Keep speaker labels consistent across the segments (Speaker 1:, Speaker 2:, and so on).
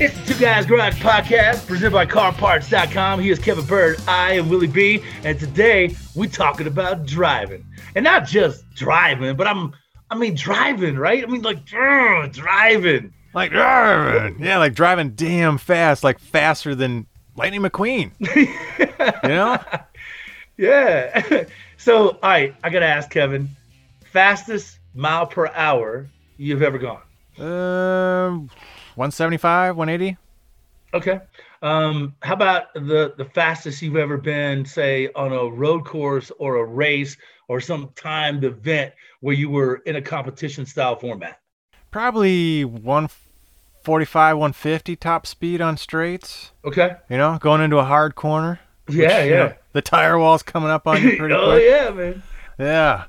Speaker 1: It's the Two Guys Garage Podcast presented by CarParts.com. He is Kevin Byrd. I am Willie B. And today we're talking about driving. And not just driving, but I'm I mean driving, right? I mean like driving.
Speaker 2: Like driving. Yeah, like driving damn fast, like faster than Lightning McQueen. you know?
Speaker 1: Yeah. so all right, I gotta ask Kevin, fastest mile per hour you've ever gone?
Speaker 2: Um uh, 175, 180.
Speaker 1: Okay. Um, how about the the fastest you've ever been, say, on a road course or a race or some timed event where you were in a competition style format?
Speaker 2: Probably 145, 150 top speed on straights.
Speaker 1: Okay.
Speaker 2: You know, going into a hard corner.
Speaker 1: Yeah, which, yeah. You know,
Speaker 2: the tire wall's coming up on you pretty
Speaker 1: oh,
Speaker 2: quick.
Speaker 1: yeah, man.
Speaker 2: Yeah.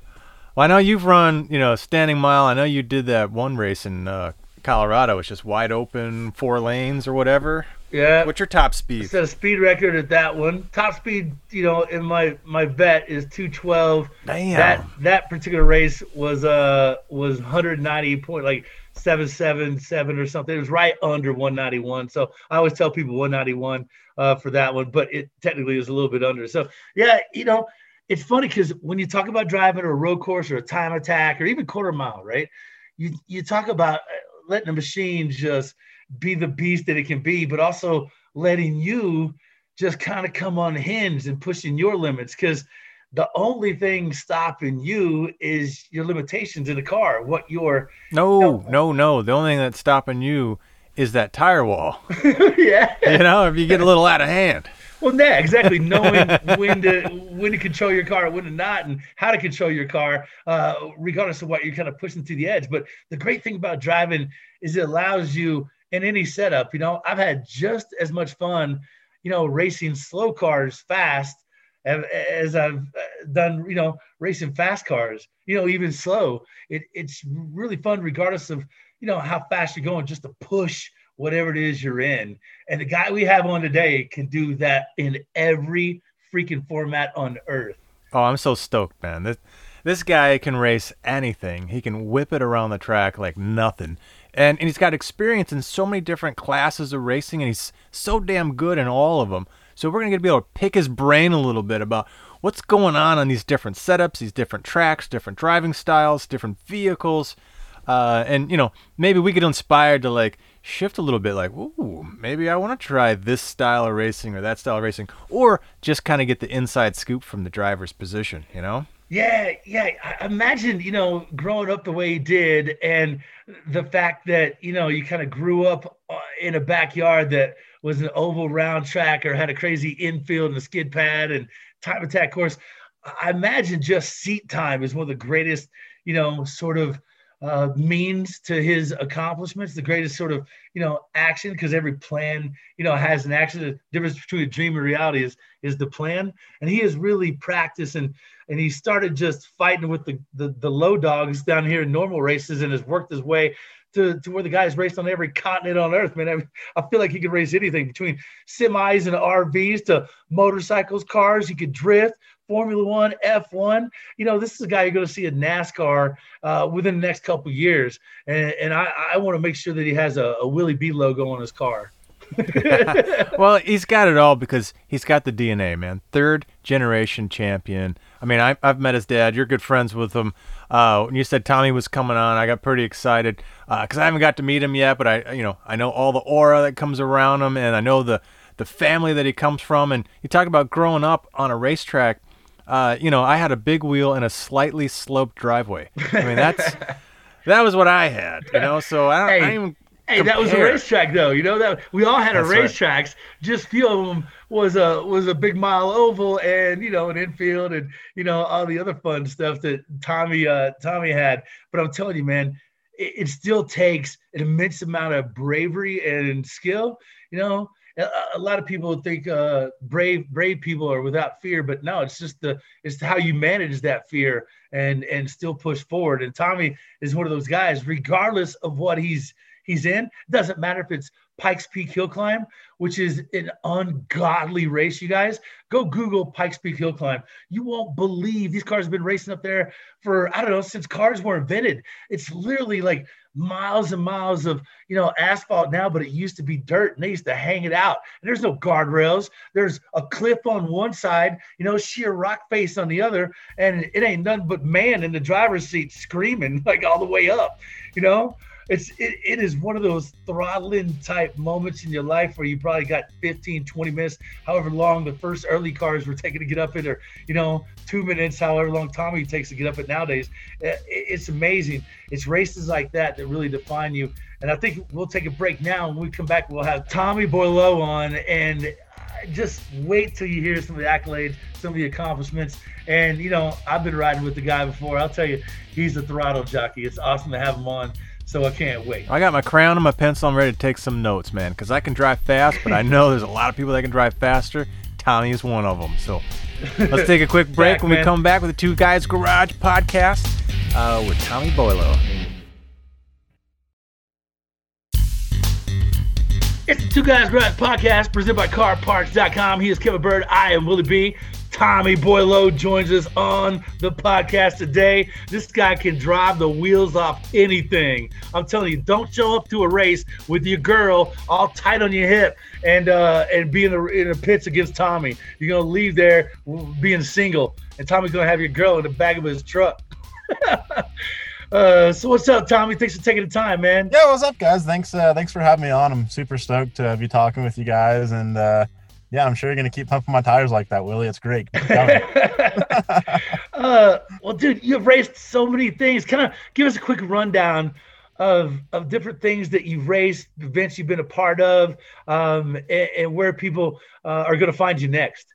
Speaker 2: Well, I know you've run, you know, standing mile. I know you did that one race in uh, Colorado. It's just wide open, four lanes or whatever.
Speaker 1: Yeah.
Speaker 2: What's your top speed?
Speaker 1: Set a speed record at that one. Top speed, you know, in my my bet is 212.
Speaker 2: Damn.
Speaker 1: That that particular race was uh was 190 point like 777 or something. It was right under 191. So I always tell people 191 uh, for that one, but it technically is a little bit under. So yeah, you know, it's funny because when you talk about driving or a road course or a time attack or even quarter mile, right? You you talk about letting the machine just be the beast that it can be, but also letting you just kind of come unhinged and pushing your limits because the only thing stopping you is your limitations in the car. What your
Speaker 2: no, no, no. The only thing that's stopping you is that tire wall.
Speaker 1: yeah,
Speaker 2: you know, if you get a little out of hand.
Speaker 1: Well, yeah, exactly. Knowing when to when to control your car, when to not, and how to control your car, uh, regardless of what you're kind of pushing to the edge. But the great thing about driving is it allows you in any setup. You know, I've had just as much fun, you know, racing slow cars fast as I've uh, done, you know, racing fast cars. You know, even slow. It, it's really fun, regardless of you know how fast you're going, just to push whatever it is you're in. And the guy we have on today can do that in every freaking format on earth.
Speaker 2: Oh, I'm so stoked, man. This this guy can race anything. He can whip it around the track like nothing. And, and he's got experience in so many different classes of racing, and he's so damn good in all of them. So we're going to be able to pick his brain a little bit about what's going on on these different setups, these different tracks, different driving styles, different vehicles. Uh, and, you know, maybe we get inspired to like shift a little bit like, ooh, maybe I want to try this style of racing or that style of racing, or just kind of get the inside scoop from the driver's position, you know?
Speaker 1: Yeah, yeah. I imagine, you know, growing up the way he did and the fact that, you know, you kind of grew up uh, in a backyard that was an oval round track or had a crazy infield and a skid pad and time attack course. I imagine just seat time is one of the greatest, you know, sort of uh, means to his accomplishments, the greatest sort of you know action, because every plan you know has an action. The difference between a dream and reality is is the plan, and he has really practiced and and he started just fighting with the the, the low dogs down here in normal races and has worked his way to, to where the guy's raced on every continent on earth, man. I, I feel like he could race anything between semis and RVs to motorcycles, cars. He could drift, Formula One, F1. You know, this is a guy you're going to see in NASCAR uh, within the next couple years, and, and I, I want to make sure that he has a, a Willie B logo on his car.
Speaker 2: well, he's got it all because he's got the DNA, man. Third generation champion. I mean, I, have met his dad. You're good friends with him. Uh, when you said Tommy was coming on, I got pretty excited because uh, I haven't got to meet him yet. But I, you know, I know all the aura that comes around him, and I know the the family that he comes from. And you talk about growing up on a racetrack. Uh, you know, I had a big wheel and a slightly sloped driveway. I mean, that's that was what I had. You know, so I don't, hey. I don't even
Speaker 1: Hey, that was a racetrack, though. You know that we all had a racetracks. Right. Just few of them was a was a big mile oval, and you know an infield, and you know all the other fun stuff that Tommy uh, Tommy had. But I'm telling you, man, it, it still takes an immense amount of bravery and skill. You know, a, lot of people think uh, brave brave people are without fear, but no, it's just the it's how you manage that fear and and still push forward. And Tommy is one of those guys, regardless of what he's he's in. Doesn't matter if it's Pikes Peak Hill Climb, which is an ungodly race, you guys. Go Google Pikes Peak Hill Climb. You won't believe these cars have been racing up there for, I don't know, since cars were invented. It's literally like miles and miles of, you know, asphalt now, but it used to be dirt and they used to hang it out. And there's no guardrails. There's a cliff on one side, you know, sheer rock face on the other. And it ain't nothing but man in the driver's seat screaming like all the way up, you know? It's it, it is one of those throttling type moments in your life where you probably got 15 20 minutes however long the first early cars were taking to get up it or you know two minutes however long tommy takes to get up it nowadays eh, it, it's amazing it's races like that that really define you and i think we'll take a break now when we come back we'll have tommy boileau on and uh, just wait till you hear some of the accolades, some of the accomplishments. And, you know, I've been riding with the guy before. I'll tell you, he's a throttle jockey. It's awesome to have him on. So I can't wait.
Speaker 2: I got my crown and my pencil. I'm ready to take some notes, man, because I can drive fast, but I know there's a lot of people that can drive faster. Tommy is one of them. So let's take a quick break. Back, when man. we come back with the Two Guys Garage podcast uh, with Tommy Boileau.
Speaker 1: It's the Two Guys Garage podcast presented by CarParts.com. He is Kevin Byrd. I am Willie B. Tommy Boileau joins us on the podcast today. This guy can drive the wheels off anything. I'm telling you, don't show up to a race with your girl all tight on your hip and uh, and be in the in the pits against Tommy. You're gonna leave there being single, and Tommy's gonna have your girl in the back of his truck. Uh, so what's up, Tommy? Thanks for taking the time, man.
Speaker 3: Yeah, what's up, guys? Thanks, uh, thanks for having me on. I'm super stoked to be talking with you guys, and uh, yeah, I'm sure you're going to keep pumping my tires like that, Willie. It's great.
Speaker 1: uh, well, dude, you've raced so many things. Kind of give us a quick rundown of of different things that you've raced, events you've been a part of, um, and, and, where people uh, are going to find you next.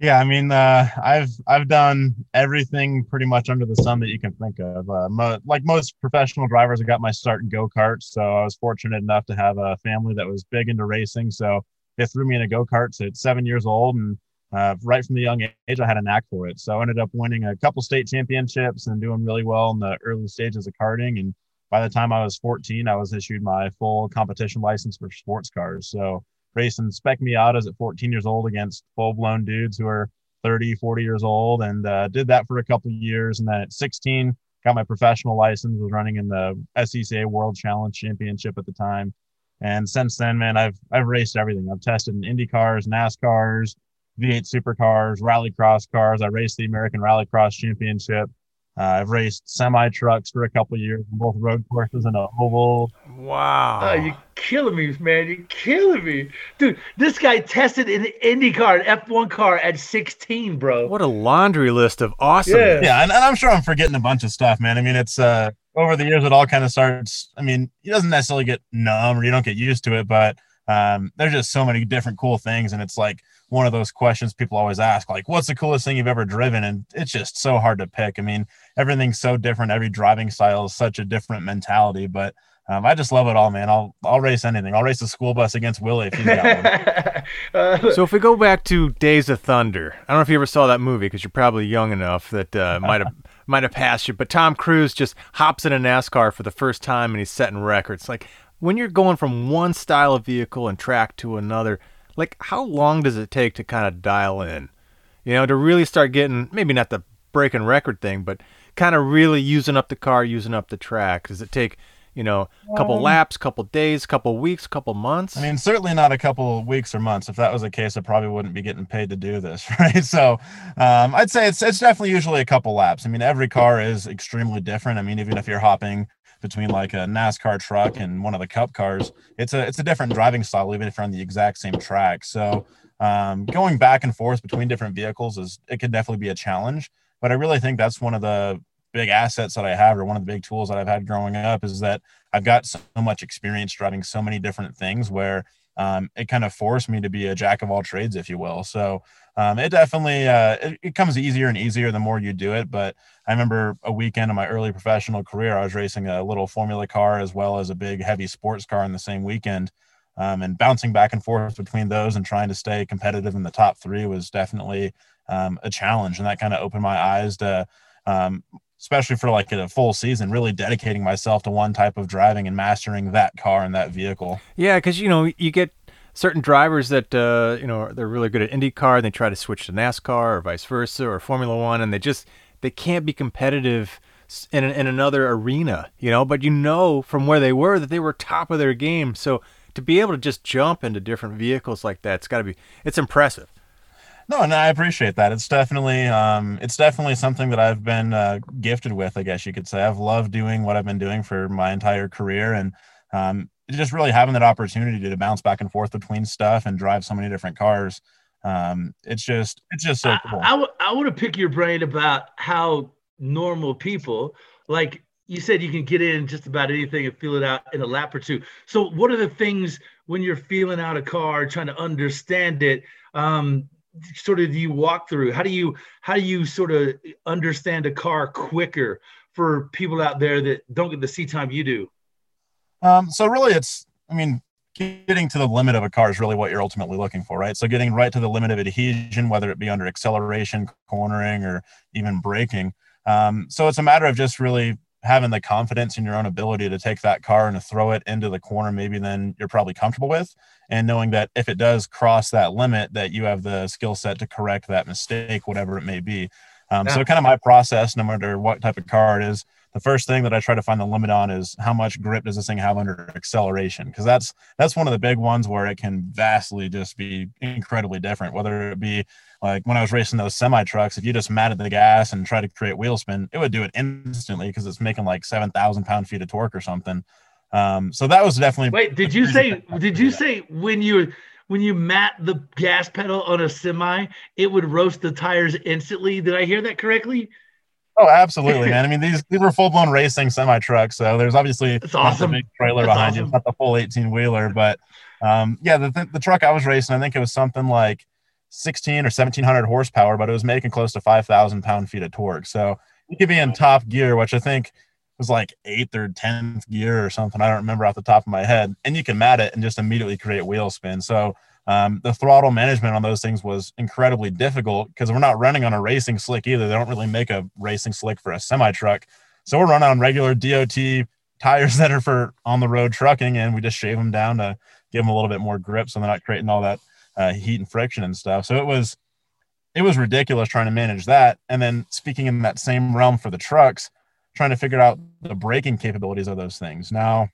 Speaker 3: Yeah, I mean, uh, I've I've done everything pretty much under the sun that you can think of. Uh, mo- like most professional drivers, I got my start in go karts, so I was fortunate enough to have a family that was big into racing. So they threw me in a go karts at seven years old, and uh, right from the young age, I had a knack for it. So I ended up winning a couple state championships and doing really well in the early stages of karting. And by the time I was 14, I was issued my full competition license for sports cars. So racing spec Miatas at 14 years old against full blown dudes who are 30, 40 years old, and uh, did that for a couple years. And then at 16, got my professional license, was running in the SCCA World Challenge Championship at the time. And since then, man, I've I've raced everything. I've tested in Indy cars, NASCARs, V8 supercars, rallycross cars. I raced the American Rallycross Championship. Uh, I've raced semi trucks for a couple years, on both road courses and a oval.
Speaker 2: Wow!
Speaker 1: Oh, you're killing me, man! You're killing me, dude. This guy tested an Indy car, an F1 car at 16, bro.
Speaker 2: What a laundry list of awesome.
Speaker 3: Yeah, yeah, and, and I'm sure I'm forgetting a bunch of stuff, man. I mean, it's uh, over the years, it all kind of starts. I mean, he doesn't necessarily get numb or you don't get used to it, but um, there's just so many different cool things. And it's like one of those questions people always ask, like, what's the coolest thing you've ever driven? And it's just so hard to pick. I mean, everything's so different. Every driving style is such a different mentality, but um, I just love it all, man. I'll I'll race anything. I'll race the school bus against Willie if he's got
Speaker 2: one. so if we go back to Days of Thunder, I don't know if you ever saw that movie because you're probably young enough that uh, might have might have passed you. But Tom Cruise just hops in a NASCAR for the first time and he's setting records. Like when you're going from one style of vehicle and track to another, like how long does it take to kind of dial in? You know, to really start getting maybe not the breaking record thing, but kind of really using up the car, using up the track. Does it take You know, a couple
Speaker 3: Um,
Speaker 2: laps, couple days, couple weeks, couple months.
Speaker 3: I mean, certainly not a couple weeks or months. If that was the case, I probably wouldn't be getting paid to do this, right? So, um, I'd say it's it's definitely usually a couple laps. I mean, every car is extremely different. I mean, even if you're hopping between like a NASCAR truck and one of the Cup cars, it's a it's a different driving style, even if you're on the exact same track. So, um, going back and forth between different vehicles is it could definitely be a challenge. But I really think that's one of the big assets that I have, or one of the big tools that I've had growing up, is that I've got so much experience driving so many different things where um, it kind of forced me to be a jack of all trades, if you will. So um, it definitely uh, it, it, comes easier and easier the more you do it. But I remember a weekend in my early professional career, I was racing a little Formula car as well as a big heavy sports car in the same weekend. Um, and bouncing back and forth between those and trying to stay competitive in the top three was definitely um, a challenge. And that kind of opened my eyes to um, especially for like a full season, really dedicating myself to one type of driving and mastering that car and that vehicle.
Speaker 2: Yeah, because you know you get certain drivers that uh, you know they're really good at IndyCar, and they try to switch to NASCAR or vice versa or Formula One, and they just they can't be competitive in in another arena, you know. But you know from where they were that they were top of their game, so to be able to just jump into different vehicles like that, it's got to be it's impressive.
Speaker 3: No, and I appreciate that. It's definitely, um, it's definitely something that I've been uh, gifted with. I guess you could say I've loved doing what I've been doing for my entire career, and um, just really having that opportunity to bounce back and forth between stuff and drive so many different cars. Um, it's just, it's just so cool.
Speaker 1: I, I, w- I want to pick your brain about how normal people, like you said, you can get in just about anything and feel it out in a lap or two. So, what are the things when you're feeling out a car, trying to understand it? Um, sort of do you walk through? How do you how do you sort of understand a car quicker for people out there that don't get the seat time you do?
Speaker 3: Um, so really, it's I mean, getting to the limit of a car is really what you're ultimately looking for, right? So getting right to the limit of adhesion, whether it be under acceleration, cornering, or even braking. Um, so it's a matter of just really having the confidence in your own ability to take that car and to throw it into the corner maybe then you're probably comfortable with and knowing that if it does cross that limit that you have the skill set to correct that mistake whatever it may be um, yeah. so kind of my process no matter what type of car it is the first thing that i try to find the limit on is how much grip does this thing have under acceleration because that's that's one of the big ones where it can vastly just be incredibly different whether it be like when I was racing those semi trucks, if you just matted the gas and tried to create wheel spin, it would do it instantly because it's making like 7,000 pound feet of torque or something. Um, so that was definitely.
Speaker 1: Wait, did you say, did you say when you, when you mat the gas pedal on a semi, it would roast the tires instantly? Did I hear that correctly?
Speaker 3: Oh, absolutely, man. I mean, these these were full blown racing semi trucks, so there's obviously
Speaker 1: That's awesome.
Speaker 3: a big trailer
Speaker 1: That's
Speaker 3: behind
Speaker 1: awesome.
Speaker 3: you. It's not the full 18 wheeler, but um, yeah, the, the truck I was racing, I think it was something like 16 or 1700 horsepower, but it was making close to 5,000 pound feet of torque. So you could be in top gear, which I think was like eighth or 10th gear or something. I don't remember off the top of my head. And you can mat it and just immediately create wheel spin. So um, the throttle management on those things was incredibly difficult because we're not running on a racing slick either. They don't really make a racing slick for a semi truck. So we're running on regular DOT tires that are for on the road trucking, and we just shave them down to give them a little bit more grip so they're not creating all that uh, heat and friction and stuff. So it was it was ridiculous trying to manage that. And then speaking in that same realm for the trucks, trying to figure out the braking capabilities of those things. Now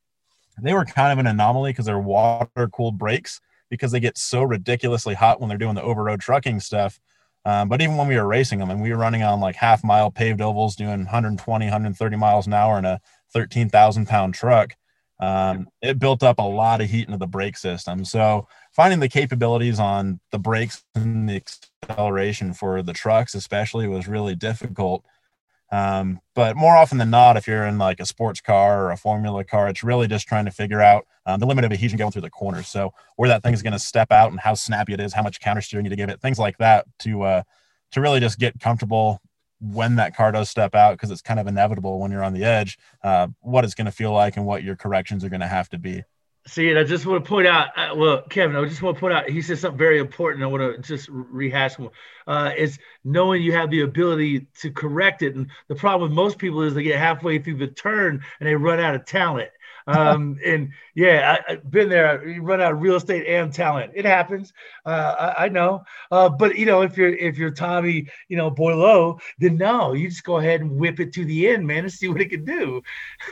Speaker 3: they were kind of an anomaly because they're water cooled brakes because they get so ridiculously hot when they're doing the over road trucking stuff. Um, but even when we were racing them and we were running on like half mile paved ovals doing 120, 130 miles an hour in a 13,000 pound truck, um, it built up a lot of heat into the brake system. So finding the capabilities on the brakes and the acceleration for the trucks, especially, was really difficult. Um, but more often than not, if you're in like a sports car or a formula car, it's really just trying to figure out um, the limit of adhesion going through the corners. So where that thing is going to step out and how snappy it is, how much counter steer you need to give it, things like that to uh, to really just get comfortable when that car does step out because it's kind of inevitable when you're on the edge uh, what it's going to feel like and what your corrections are going to have to be
Speaker 1: See, and I just want to point out, uh, well, Kevin, I just want to point out, he said something very important. I want to just rehash more. Uh, is knowing you have the ability to correct it. And the problem with most people is they get halfway through the turn and they run out of talent. Um, and yeah, I, have been there. You run out of real estate and talent. It happens. Uh, I, I, know. Uh, but you know, if you're if you're Tommy, you know Boileau, then no, you just go ahead and whip it to the end, man, and see what it can do.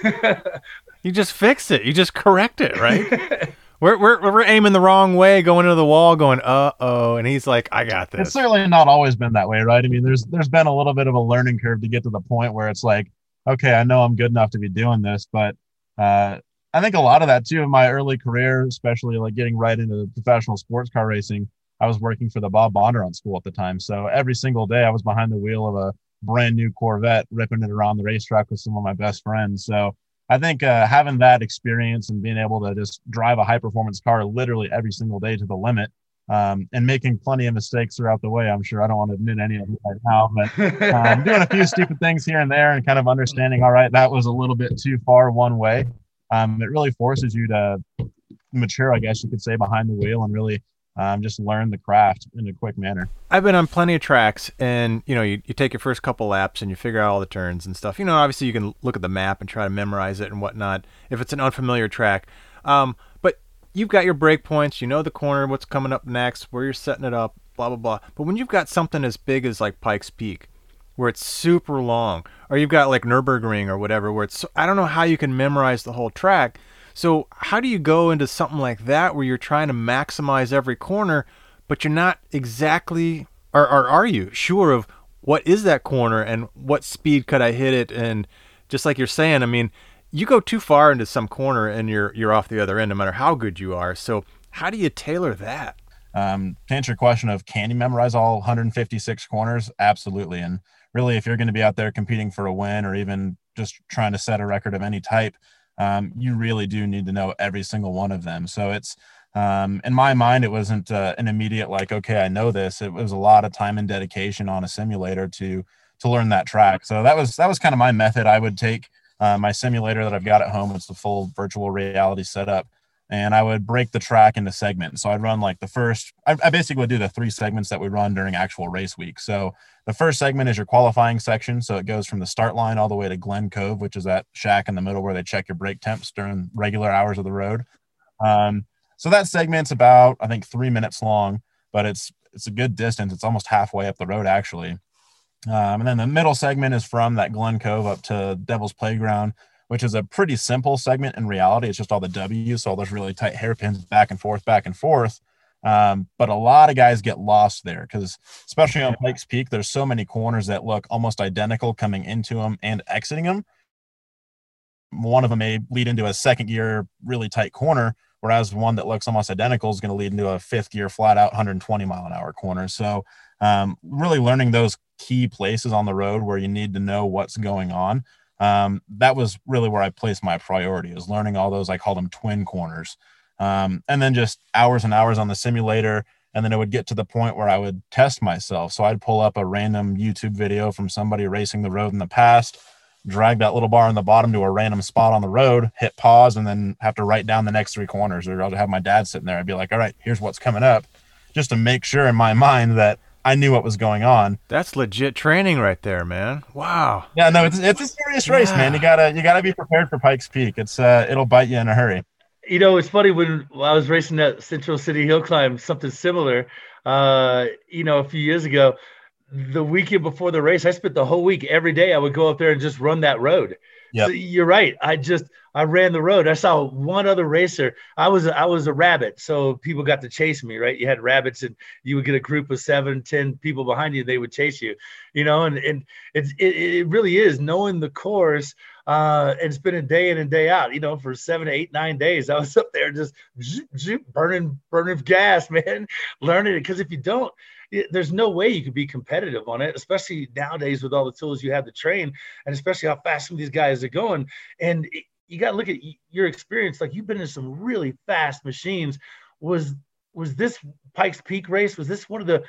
Speaker 2: You just fix it. You just correct it, right? we're, we're we're aiming the wrong way, going into the wall, going uh oh, and he's like, I got this.
Speaker 3: It's certainly not always been that way, right? I mean, there's there's been a little bit of a learning curve to get to the point where it's like, okay, I know I'm good enough to be doing this, but uh, I think a lot of that too in my early career, especially like getting right into professional sports car racing. I was working for the Bob Bondurant School at the time, so every single day I was behind the wheel of a brand new Corvette, ripping it around the racetrack with some of my best friends. So I think uh, having that experience and being able to just drive a high performance car literally every single day to the limit um, and making plenty of mistakes throughout the way. I'm sure I don't want to admit any of them right now, but um, doing a few stupid things here and there and kind of understanding, all right, that was a little bit too far one way. Um, it really forces you to mature, I guess you could say, behind the wheel and really um, just learn the craft in a quick manner.
Speaker 2: I've been on plenty of tracks, and you know, you, you take your first couple laps and you figure out all the turns and stuff. You know, obviously you can look at the map and try to memorize it and whatnot if it's an unfamiliar track. Um, but you've got your break points, you know the corner, what's coming up next, where you're setting it up, blah blah blah. But when you've got something as big as like Pikes Peak, where it's super long, or you've got like Nurburgring or whatever, where it's I don't know how you can memorize the whole track so, how do you go into something like that where you're trying to maximize every corner, but you're not exactly, or, or are you sure of what is that corner and what speed could I hit it? And just like you're saying, I mean, you go too far into some corner and you're you're off the other end, no matter how good you are. So, how do you tailor that?
Speaker 3: Um, to answer your question of can you memorize all 156 corners? Absolutely. And really, if you're going to be out there competing for a win or even just trying to set a record of any type, um, you really do need to know every single one of them. So it's um, in my mind, it wasn't uh, an immediate like, okay, I know this. It was a lot of time and dedication on a simulator to to learn that track. So that was that was kind of my method. I would take uh, my simulator that I've got at home. It's the full virtual reality setup, and I would break the track into segments. So I'd run like the first. I, I basically would do the three segments that we run during actual race week. So the first segment is your qualifying section. So it goes from the start line all the way to Glen Cove, which is that shack in the middle where they check your brake temps during regular hours of the road. Um, so that segment's about, I think, three minutes long, but it's it's a good distance. It's almost halfway up the road, actually. Um, and then the middle segment is from that Glen Cove up to Devil's Playground, which is a pretty simple segment in reality. It's just all the W's, so all those really tight hairpins back and forth, back and forth. Um, but a lot of guys get lost there because, especially on Pikes Peak, there's so many corners that look almost identical coming into them and exiting them. One of them may lead into a second gear, really tight corner, whereas one that looks almost identical is going to lead into a fifth gear, flat out 120 mile an hour corner. So, um, really learning those key places on the road where you need to know what's going on. Um, that was really where I placed my priority is learning all those, I call them twin corners um, and then just hours and hours on the simulator and then it would get to the point where i would test myself so i'd pull up a random youtube video from somebody racing the road in the past drag that little bar on the bottom to a random spot on the road hit pause and then have to write down the next three corners or i'll have my dad sitting there i'd be like all right here's what's coming up just to make sure in my mind that I knew what was going on.
Speaker 2: That's legit training right there, man. Wow.
Speaker 3: Yeah, no, it's it's a serious race, yeah. man. You gotta you gotta be prepared for Pikes Peak. It's uh it'll bite you in a hurry
Speaker 1: you know, it's funny when I was racing that Central City Hill Climb, something similar. Uh, you know, a few years ago, the weekend before the race, I spent the whole week every day. I would go up there and just run that road. Yeah, so you're right. I just I ran the road. I saw one other racer. I was I was a rabbit, so people got to chase me. Right, you had rabbits, and you would get a group of seven, ten people behind you. They would chase you. You know, and and it's it, it really is knowing the course uh, and spending day in and day out. You know, for seven, eight, nine days, I was up there just zoop, zoop, burning, burning gas, man, learning it. Because if you don't, there's no way you could be competitive on it, especially nowadays with all the tools you have to train, and especially how fast some of these guys are going. And it, you got to look at your experience. Like you've been in some really fast machines. Was was this Pikes Peak race? Was this one of the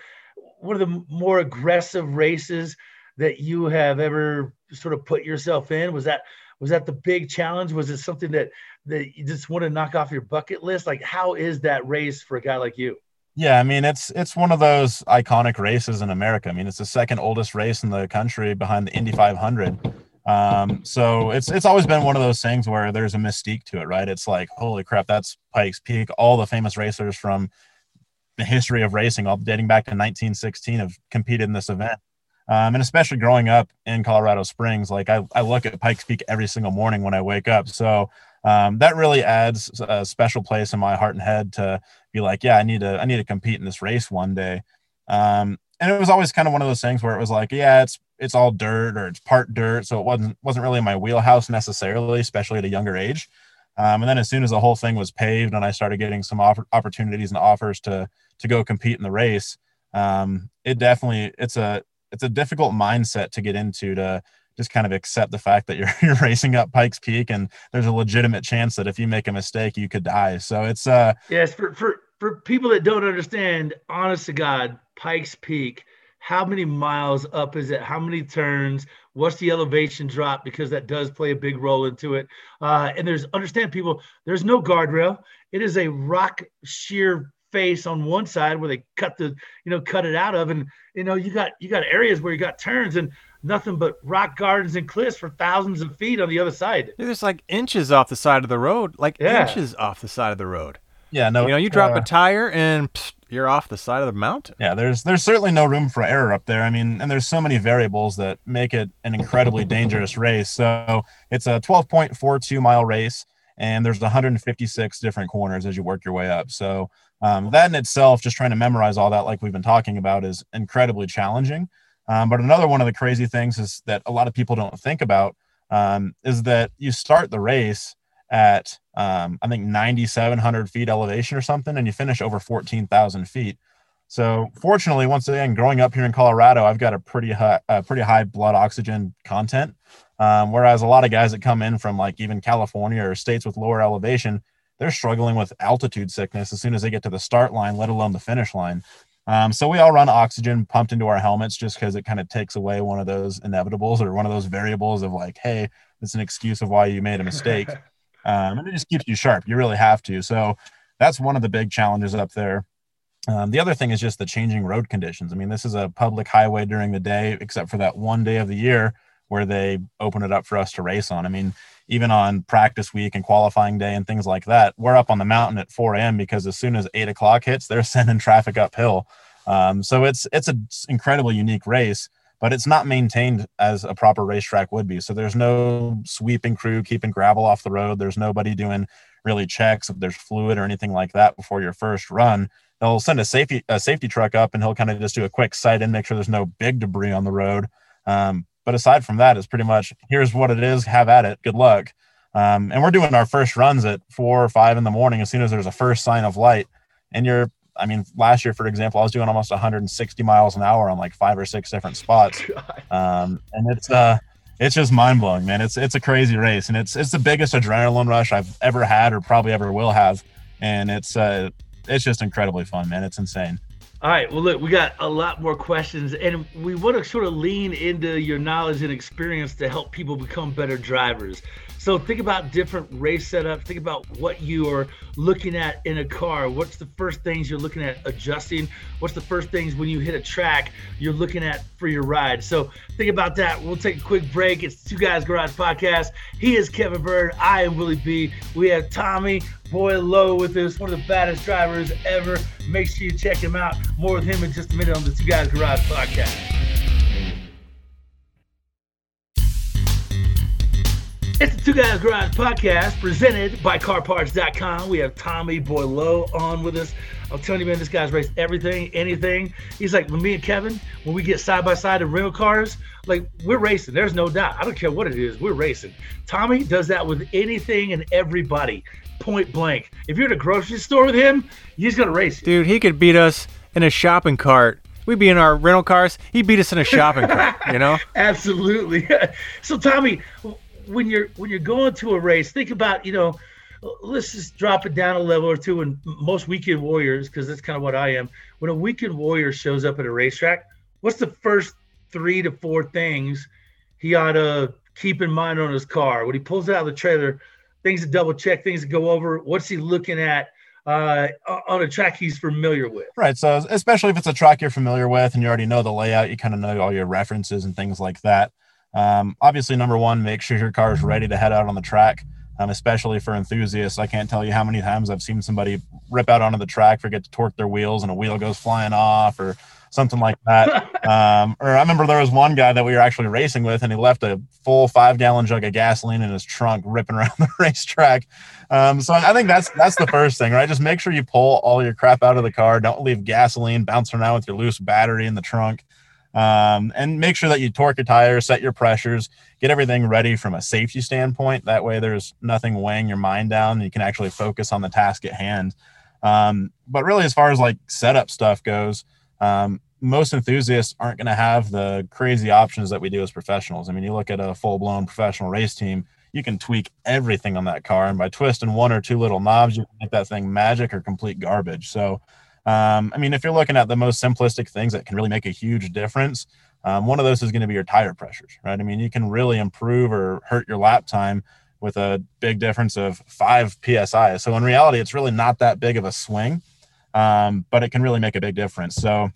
Speaker 1: one of the more aggressive races that you have ever sort of put yourself in? Was that was that the big challenge? Was it something that that you just want to knock off your bucket list? Like, how is that race for a guy like you?
Speaker 3: Yeah, I mean it's it's one of those iconic races in America. I mean it's the second oldest race in the country behind the Indy 500. Um, so it's it's always been one of those things where there's a mystique to it, right? It's like holy crap, that's Pikes Peak. All the famous racers from the history of racing, all dating back to 1916, have competed in this event. Um, and especially growing up in Colorado Springs, like I, I look at Pikes Peak every single morning when I wake up. So um, that really adds a special place in my heart and head to be like, yeah, I need to I need to compete in this race one day. Um, and it was always kind of one of those things where it was like, yeah, it's it's all dirt or it's part dirt, so it wasn't wasn't really my wheelhouse necessarily, especially at a younger age. Um, and then as soon as the whole thing was paved and I started getting some opportunities and offers to to go compete in the race, um, it definitely it's a it's a difficult mindset to get into to just kind of accept the fact that you're you're racing up Pikes Peak and there's a legitimate chance that if you make a mistake you could die. So it's uh
Speaker 1: yes for for for people that don't understand, honest to God, Pikes Peak, how many miles up is it? How many turns? What's the elevation drop? Because that does play a big role into it. Uh, and there's understand people, there's no guardrail. It is a rock sheer face on one side where they cut the, you know, cut it out of. And you know, you got you got areas where you got turns and nothing but rock gardens and cliffs for thousands of feet on the other side.
Speaker 2: There's like inches off the side of the road, like yeah. inches off the side of the road.
Speaker 3: Yeah, no.
Speaker 2: You know, you drop uh, a tire and pfft, you're off the side of the mountain.
Speaker 3: Yeah, there's there's certainly no room for error up there. I mean, and there's so many variables that make it an incredibly dangerous race. So it's a 12.42 mile race, and there's 156 different corners as you work your way up. So um, that in itself, just trying to memorize all that, like we've been talking about, is incredibly challenging. Um, but another one of the crazy things is that a lot of people don't think about um, is that you start the race at um, I think 9,700 feet elevation or something, and you finish over 14,000 feet. So fortunately, once again, growing up here in Colorado, I've got a pretty high, pretty high blood oxygen content. Um, whereas a lot of guys that come in from like even California or states with lower elevation, they're struggling with altitude sickness as soon as they get to the start line, let alone the finish line. Um, so we all run oxygen pumped into our helmets just because it kind of takes away one of those inevitables or one of those variables of like, hey, it's an excuse of why you made a mistake. um, and it just keeps you sharp. You really have to. So that's one of the big challenges up there. Um, the other thing is just the changing road conditions. I mean, this is a public highway during the day, except for that one day of the year where they open it up for us to race on. I mean, even on practice week and qualifying day and things like that, we're up on the mountain at 4 a.m. because as soon as eight o'clock hits, they're sending traffic uphill. Um, so it's it's an incredibly unique race but it's not maintained as a proper racetrack would be. So there's no sweeping crew keeping gravel off the road. There's nobody doing really checks if there's fluid or anything like that before your first run. They'll send a safety a safety truck up and he'll kind of just do a quick sight and make sure there's no big debris on the road. Um, but aside from that, it's pretty much here's what it is. Have at it. Good luck. Um, and we're doing our first runs at four or five in the morning as soon as there's a first sign of light. And you're I mean, last year, for example, I was doing almost 160 miles an hour on like five or six different spots, um, and it's uh, it's just mind blowing, man. It's it's a crazy race, and it's it's the biggest adrenaline rush I've ever had, or probably ever will have, and it's uh, it's just incredibly fun, man. It's insane.
Speaker 1: All right. Well, look, we got a lot more questions, and we want to sort of lean into your knowledge and experience to help people become better drivers. So think about different race setups. Think about what you are looking at in a car. What's the first things you're looking at adjusting? What's the first things when you hit a track you're looking at for your ride? So think about that. We'll take a quick break. It's Two Guys Garage Podcast. He is Kevin Byrd. I am Willie B. We have Tommy Boileau with us, one of the baddest drivers ever. Make sure you check him out. More with him in just a minute on the Two Guys Garage Podcast. It's the Two Guys Garage podcast presented by CarParts.com. We have Tommy Boileau on with us. I'm telling you, man, this guy's raced everything, anything. He's like, when me and Kevin, when we get side by side in rental cars, like we're racing. There's no doubt. I don't care what it is, we're racing. Tommy does that with anything and everybody, point blank. If you're at a grocery store with him, he's gonna race you.
Speaker 2: Dude, he could beat us in a shopping cart we'd be in our rental cars. He beat us in a shopping cart, you know?
Speaker 1: Absolutely. so, Tommy, when you're when you're going to a race, think about you know, let's just drop it down a level or two. And most weekend warriors, because that's kind of what I am. When a weekend warrior shows up at a racetrack, what's the first three to four things he ought to keep in mind on his car when he pulls out of the trailer? Things to double check, things to go over. What's he looking at? uh, on a track he's familiar with.
Speaker 3: Right. So, especially if it's a track you're familiar with and you already know the layout, you kind of know all your references and things like that. Um, obviously, number one, make sure your car is ready to head out on the track. um, especially for enthusiasts. I can't tell you how many times I've seen somebody rip out onto the track, forget to torque their wheels, and a wheel goes flying off, or something like that. Um, or I remember there was one guy that we were actually racing with, and he left a full five gallon jug of gasoline in his trunk, ripping around the racetrack. Um, so I think that's that's the first thing, right? Just make sure you pull all your crap out of the car. Don't leave gasoline bouncing around with your loose battery in the trunk. Um, and make sure that you torque your tires, set your pressures, get everything ready from a safety standpoint. That way, there's nothing weighing your mind down. You can actually focus on the task at hand. Um, but really, as far as like setup stuff goes, um, most enthusiasts aren't going to have the crazy options that we do as professionals. I mean, you look at a full blown professional race team, you can tweak everything on that car. And by twisting one or two little knobs, you can make that thing magic or complete garbage. So, um, I mean, if you're looking at the most simplistic things that can really make a huge difference, um, one of those is going to be your tire pressures, right? I mean, you can really improve or hurt your lap time with a big difference of five psi. So in reality, it's really not that big of a swing, um, but it can really make a big difference. So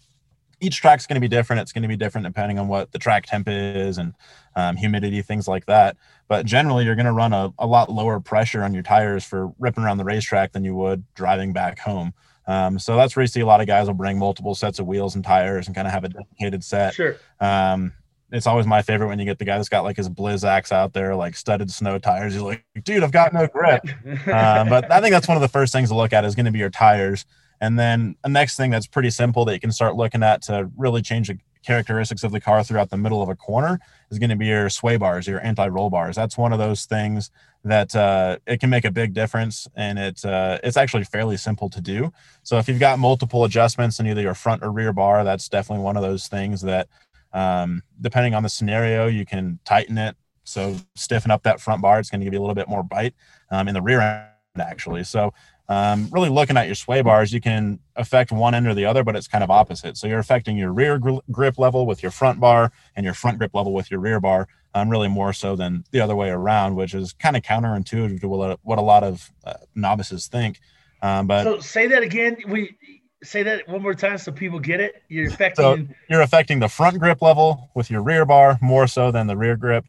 Speaker 3: each track's going to be different. It's going to be different depending on what the track temp is and um, humidity, things like that. But generally, you're going to run a, a lot lower pressure on your tires for ripping around the racetrack than you would driving back home. Um, so that's where you see a lot of guys will bring multiple sets of wheels and tires and kind of have a dedicated set.
Speaker 1: Sure.
Speaker 3: Um, it's always my favorite when you get the guy that's got like his Blizzaks out there, like studded snow tires. He's like, dude, I've got no grip. um, but I think that's one of the first things to look at is going to be your tires. And then the next thing that's pretty simple that you can start looking at to really change the characteristics of the car throughout the middle of a corner is going to be your sway bars, your anti-roll bars. That's one of those things that uh, it can make a big difference, and it's uh, it's actually fairly simple to do. So if you've got multiple adjustments in either your front or rear bar, that's definitely one of those things that, um, depending on the scenario, you can tighten it. So stiffen up that front bar. It's going to give you a little bit more bite um, in the rear end, actually. So um, really looking at your sway bars, you can affect one end or the other, but it's kind of opposite. So you're affecting your rear gr- grip level with your front bar and your front grip level with your rear bar, um, really more so than the other way around, which is kind of counterintuitive to what a, what a lot of uh, novices think. Um, but
Speaker 1: so say that again. We say that one more time so people get it. You're affecting.
Speaker 3: So you're affecting the front grip level with your rear bar more so than the rear grip,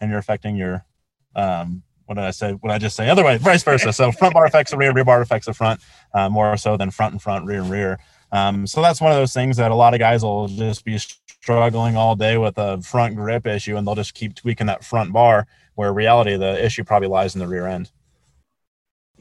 Speaker 3: and you're affecting your um, what did I say? What did I just say? Other way, vice versa. So front bar affects the rear, rear bar affects the front uh, more so than front and front, rear and rear. Um, so that's one of those things that a lot of guys will just be struggling all day with a front grip issue, and they'll just keep tweaking that front bar. Where reality, the issue probably lies in the rear end.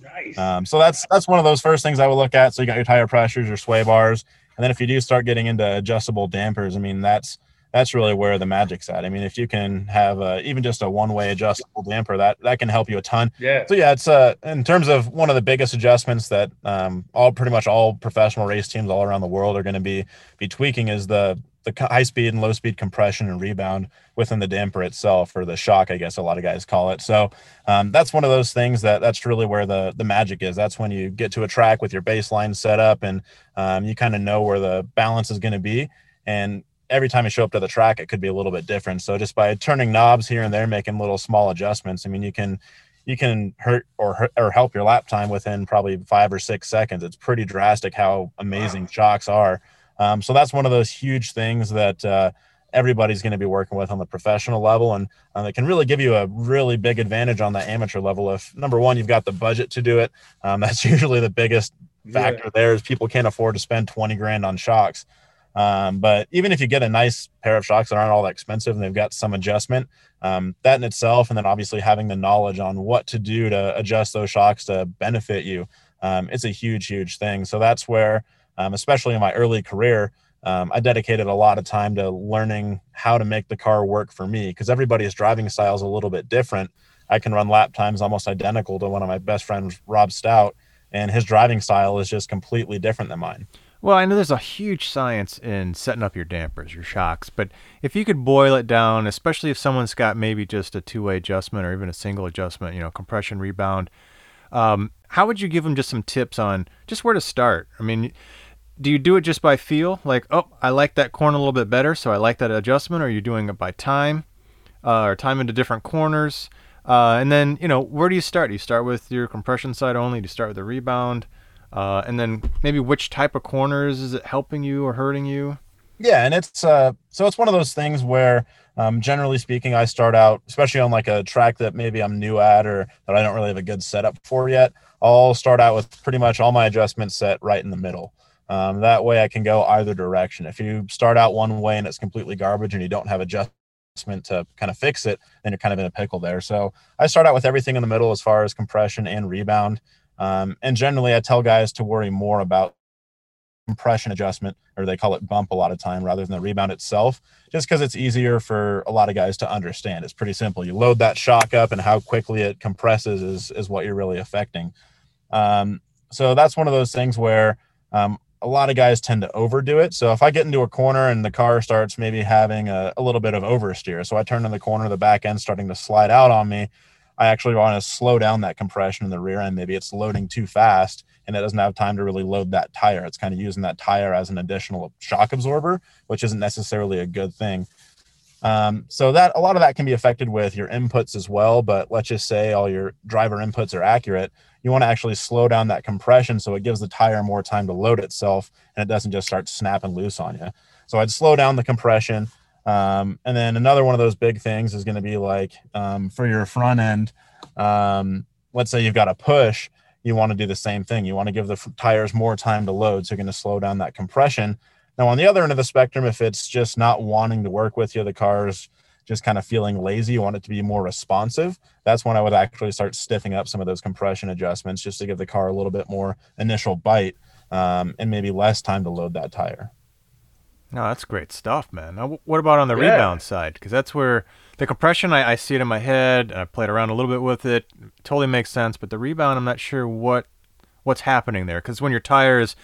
Speaker 1: Nice.
Speaker 3: Um, so that's that's one of those first things I would look at. So you got your tire pressures, your sway bars, and then if you do start getting into adjustable dampers, I mean that's that's really where the magic's at. I mean, if you can have uh, even just a one-way adjustable damper, that that can help you a ton.
Speaker 1: Yeah.
Speaker 3: So yeah, it's uh in terms of one of the biggest adjustments that um, all pretty much all professional race teams all around the world are going to be be tweaking is the the high speed and low speed compression and rebound within the damper itself, or the shock, I guess a lot of guys call it. So um, that's one of those things that that's really where the the magic is. That's when you get to a track with your baseline set up and um, you kind of know where the balance is going to be. And every time you show up to the track, it could be a little bit different. So just by turning knobs here and there, making little small adjustments, I mean, you can you can hurt or or help your lap time within probably five or six seconds. It's pretty drastic how amazing wow. shocks are. Um, so that's one of those huge things that uh, everybody's going to be working with on the professional level, and uh, that can really give you a really big advantage on the amateur level. If number one, you've got the budget to do it, um, that's usually the biggest factor yeah. there is people can't afford to spend 20 grand on shocks. Um, but even if you get a nice pair of shocks that aren't all that expensive and they've got some adjustment, um, that in itself, and then obviously having the knowledge on what to do to adjust those shocks to benefit you, um, it's a huge, huge thing. So that's where, um, especially in my early career, um, I dedicated a lot of time to learning how to make the car work for me because everybody's driving style is a little bit different. I can run lap times almost identical to one of my best friends, Rob Stout, and his driving style is just completely different than mine.
Speaker 2: Well, I know there's a huge science in setting up your dampers, your shocks, but if you could boil it down, especially if someone's got maybe just a two-way adjustment or even a single adjustment, you know, compression, rebound, um, how would you give them just some tips on just where to start? I mean, do you do it just by feel, like, oh, I like that corner a little bit better, so I like that adjustment, or are you doing it by time, uh, or time into different corners? Uh, and then, you know, where do you start? Do you start with your compression side only? Do you start with the rebound? Uh, and then maybe which type of corners is it helping you or hurting you?
Speaker 3: Yeah, and it's uh, so it's one of those things where Um, generally speaking, I start out, especially on like a track that maybe I'm new at or that I don't really have a good setup for yet. I'll start out with pretty much all my adjustments set right in the middle. Um, that way I can go either direction. If you start out one way and it's completely garbage and you don't have adjustment to kind of fix it, then you're kind of in a pickle there. So I start out with everything in the middle as far as compression and rebound. Um, and generally, I tell guys to worry more about compression adjustment, or they call it bump a lot of time rather than the rebound itself, just because it's easier for a lot of guys to understand. It's pretty simple. You load that shock up, and how quickly it compresses is is what you're really affecting. Um, so that's one of those things where um, a lot of guys tend to overdo it. So if I get into a corner and the car starts maybe having a, a little bit of oversteer, so I turn in the corner, the back end starting to slide out on me, I actually want to slow down that compression in the rear end. Maybe it's loading too fast and it doesn't have time to really load that tire. It's kind of using that tire as an additional shock absorber, which isn't necessarily a good thing. Um, so that a lot of that can be affected with your inputs as well. But let's just say all your driver inputs are accurate. You want to actually slow down that compression so it gives the tire more time to load itself and it doesn't just start snapping loose on you. So I'd slow down the compression. Um, and then another one of those big things is going to be like um, for your front end. Um, let's say you've got a push you want to do the same thing. You want to give the tires more time to load. So you're going to slow down that compression. Now, on the other end of the spectrum, if it's just not wanting to work with you, the car's just kind of feeling lazy, you want it to be more responsive. That's when I would actually start stiffing up some of those compression adjustments just to give the car a little bit more initial bite um, and maybe less time to load that tire.
Speaker 2: No, that's great stuff, man. Now, what about on the yeah. rebound side? Because that's where the compression, I, I, see it in my head, and I played around a little bit with it. Totally makes sense. But the rebound, I'm not sure what what's happening there. Because when your tire is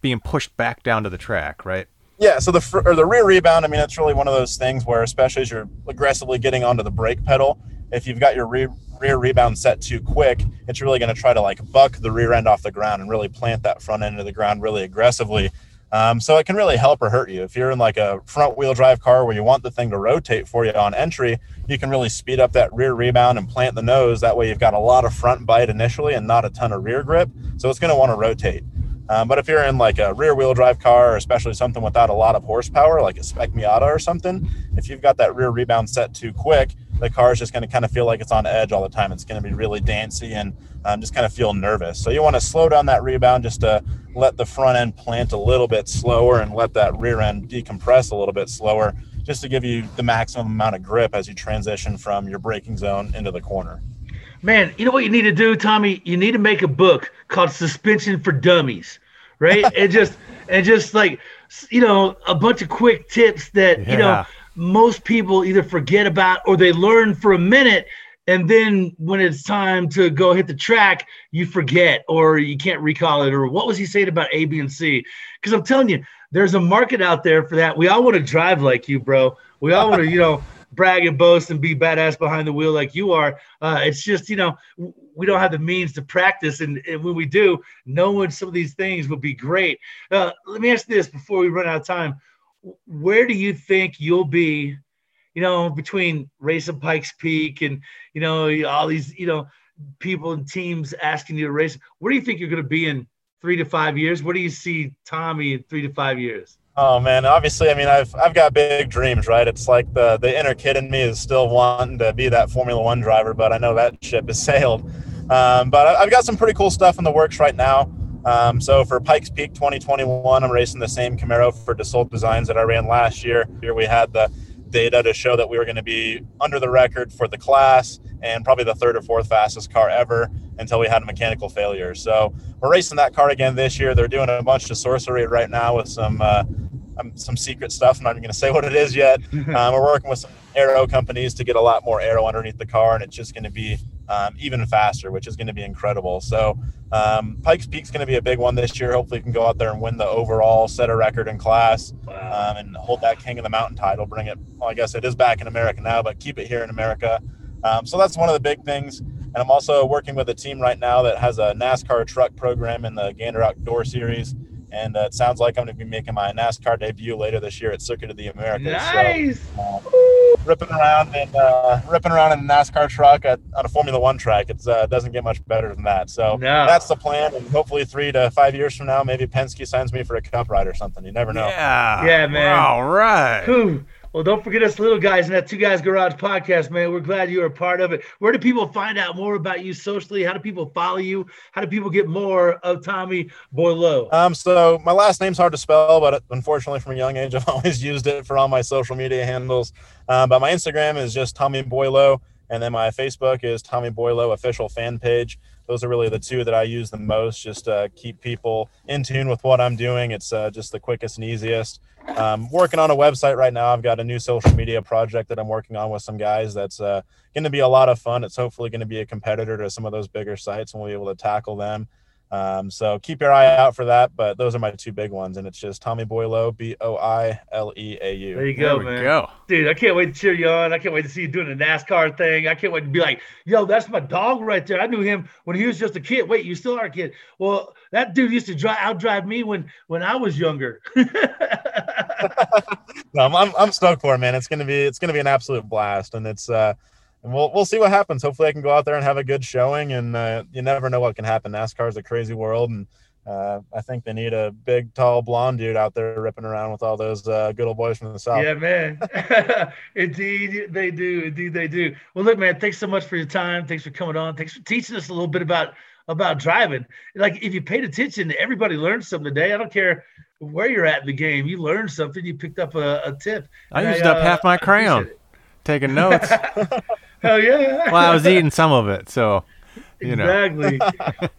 Speaker 2: being pushed back down to the track, right?
Speaker 3: Yeah. So the fr- or the rear rebound, I mean, it's really one of those things where, especially as you're aggressively getting onto the brake pedal, if you've got your re- rear rebound set too quick, it's really going to try to like buck the rear end off the ground and really plant that front end of the ground really aggressively um, so it can really help or hurt you. If you're in like a front wheel drive car where you want the thing to rotate for you on entry, you can really speed up that rear rebound and plant the nose. That way you've got a lot of front bite initially and not a ton of rear grip. So it's going to want to rotate. Um, but if you're in like a rear wheel drive car, especially something without a lot of horsepower, like a Spec Miata or something, if you've got that rear rebound set too quick, the car is just going to kind of feel like it's on edge all the time. It's going to be really dancy and um, just kind of feel nervous. So you want to slow down that rebound just to let the front end plant a little bit slower and let that rear end decompress a little bit slower, just to give you the maximum amount of grip as you transition from your braking zone into the corner.
Speaker 1: Man, you know what you need to do, Tommy? You need to make a book called Suspension for Dummies, right? and just and just like you know a bunch of quick tips that yeah. you know most people either forget about or they learn for a minute and then when it's time to go hit the track you forget or you can't recall it. Or what was he saying about a b and c? Because i'm telling you there's a market out there for that. We all want to drive like you bro. We all want to you know brag and boast and be badass behind the wheel like you are. Uh, it's just you know we don't have the means to practice and, and when we do knowing some of these things would be great. Uh, let me ask this before we run out of time where do you think you'll be, you know, between racing Pikes Peak and, you know, all these, you know, people and teams asking you to race? Where do you think you're going to be in three to five years? Where do you see Tommy in three to five years?
Speaker 3: Oh man, obviously, I mean, I've I've got big dreams, right? It's like the the inner kid in me is still wanting to be that Formula One driver, but I know that ship has sailed. Um, but I've got some pretty cool stuff in the works right now. Um, so for Pikes Peak 2021, I'm racing the same Camaro for Dassault Designs that I ran last year. Here we had the data to show that we were going to be under the record for the class and probably the third or fourth fastest car ever until we had a mechanical failure. So we're racing that car again this year. They're doing a bunch of sorcery right now with some uh, um, some secret stuff. I'm not even going to say what it is yet. Um, we're working with some aero companies to get a lot more aero underneath the car, and it's just going to be um, even faster, which is going to be incredible. So um, Pikes Peak's going to be a big one this year. Hopefully, we can go out there and win the overall, set a record in class, wow. um, and hold that King of the Mountain title. Bring it. Well, I guess it is back in America now, but keep it here in America. Um, so that's one of the big things. And I'm also working with a team right now that has a NASCAR truck program in the Gander Outdoor Series and uh, it sounds like I'm going to be making my NASCAR debut later this year at Circuit of the Americas.
Speaker 1: Nice.
Speaker 3: So, uh, ripping around and uh, ripping around in a NASCAR truck at, on a Formula One track. It uh, doesn't get much better than that. So no. that's the plan, and hopefully three to five years from now, maybe Penske signs me for a Cup ride or something. You never know.
Speaker 2: Yeah.
Speaker 1: Yeah, man.
Speaker 2: All right.
Speaker 1: Whew. Well, don't forget us little guys in that Two Guys Garage podcast, man. We're glad you are a part of it. Where do people find out more about you socially? How do people follow you? How do people get more of Tommy Boileau?
Speaker 3: Um, so my last name's hard to spell, but unfortunately, from a young age, I've always used it for all my social media handles. Um, but my Instagram is just Tommy Boileau, and then my Facebook is Tommy Boileau official fan page those are really the two that I use the most. Just uh, keep people in tune with what I'm doing. It's uh, just the quickest and easiest. Um, working on a website right now. I've got a new social media project that I'm working on with some guys. That's uh, going to be a lot of fun. It's hopefully going to be a competitor to some of those bigger sites, and we'll be able to tackle them. Um, so keep your eye out for that. But those are my two big ones, and it's just Tommy Boileau, B O I L E A U.
Speaker 1: There you go, there man. Go. Dude, I can't wait to cheer you on. I can't wait to see you doing the NASCAR thing. I can't wait to be like, yo, that's my dog right there. I knew him when he was just a kid. Wait, you still are a kid? Well, that dude used to drive outdrive me when when I was younger.
Speaker 3: no, I'm, I'm I'm stoked for it, man. It's gonna be it's gonna be an absolute blast, and it's uh and we'll we'll see what happens. Hopefully, I can go out there and have a good showing. And uh, you never know what can happen. NASCAR is a crazy world, and uh, I think they need a big, tall, blonde dude out there ripping around with all those uh, good old boys from the south.
Speaker 1: Yeah, man. Indeed, they do. Indeed, they do. Well, look, man. Thanks so much for your time. Thanks for coming on. Thanks for teaching us a little bit about about driving. Like, if you paid attention, everybody learned something today. I don't care where you're at in the game. You learned something. You picked up a, a tip.
Speaker 2: I used I, up uh, half my crayon taking notes.
Speaker 1: Hell yeah.
Speaker 2: well, I was eating some of it, so you
Speaker 1: exactly.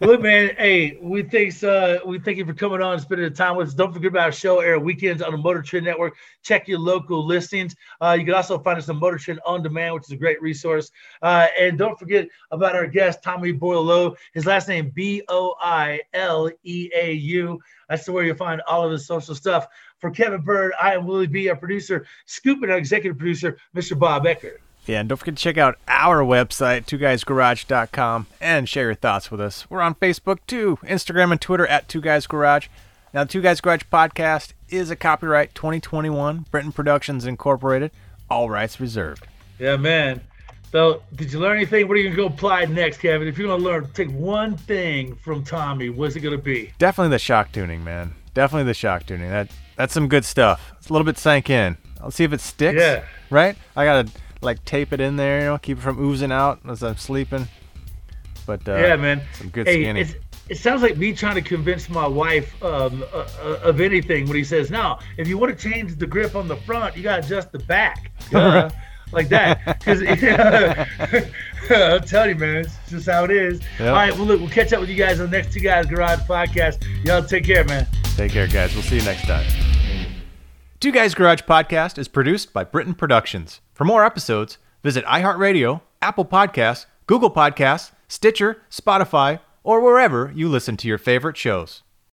Speaker 1: Look, man. Hey, we thanks uh we thank you for coming on and spending the time with us. Don't forget about our show air weekends on the Motor Trend Network. Check your local listings. Uh, you can also find us on Motor Trend on demand, which is a great resource. Uh, and don't forget about our guest Tommy Boileau. His last name B O I L E A U. That's where you'll find all of his social stuff. For Kevin Byrd, I am Willie B, our producer, Scoop, and our executive producer, Mr. Bob Eckert.
Speaker 2: Yeah, and don't forget to check out our website, twoguysgarage.com, and share your thoughts with us. We're on Facebook too, Instagram and Twitter at Two Guys Garage. Now, the Two Guys Garage podcast is a copyright 2021, Britton Productions Incorporated, all rights reserved.
Speaker 1: Yeah, man. So, did you learn anything? What are you going to go apply next, Kevin? If you're going to learn, take one thing from Tommy, what's it going to be?
Speaker 2: Definitely the shock tuning, man. Definitely the shock tuning. That That's some good stuff. It's a little bit sank in. I'll see if it sticks.
Speaker 1: Yeah.
Speaker 2: Right? I got to like tape it in there, you know, keep it from oozing out as I'm sleeping. But uh,
Speaker 1: yeah, man,
Speaker 2: some good hey, skinny.
Speaker 1: It sounds like me trying to convince my wife um, uh, uh, of anything when he says, "No, if you want to change the grip on the front, you got to adjust the back." Like that. Because I'll tell you, man, it's just how it is. Yep. All right, well, look, we'll catch up with you guys on the next Two Guys Garage podcast. Y'all take care, man.
Speaker 2: Take care, guys. We'll see you next time. Two Guys Garage podcast is produced by Britton Productions. For more episodes, visit iHeartRadio, Apple Podcasts, Google Podcasts, Stitcher, Spotify, or wherever you listen to your favorite shows.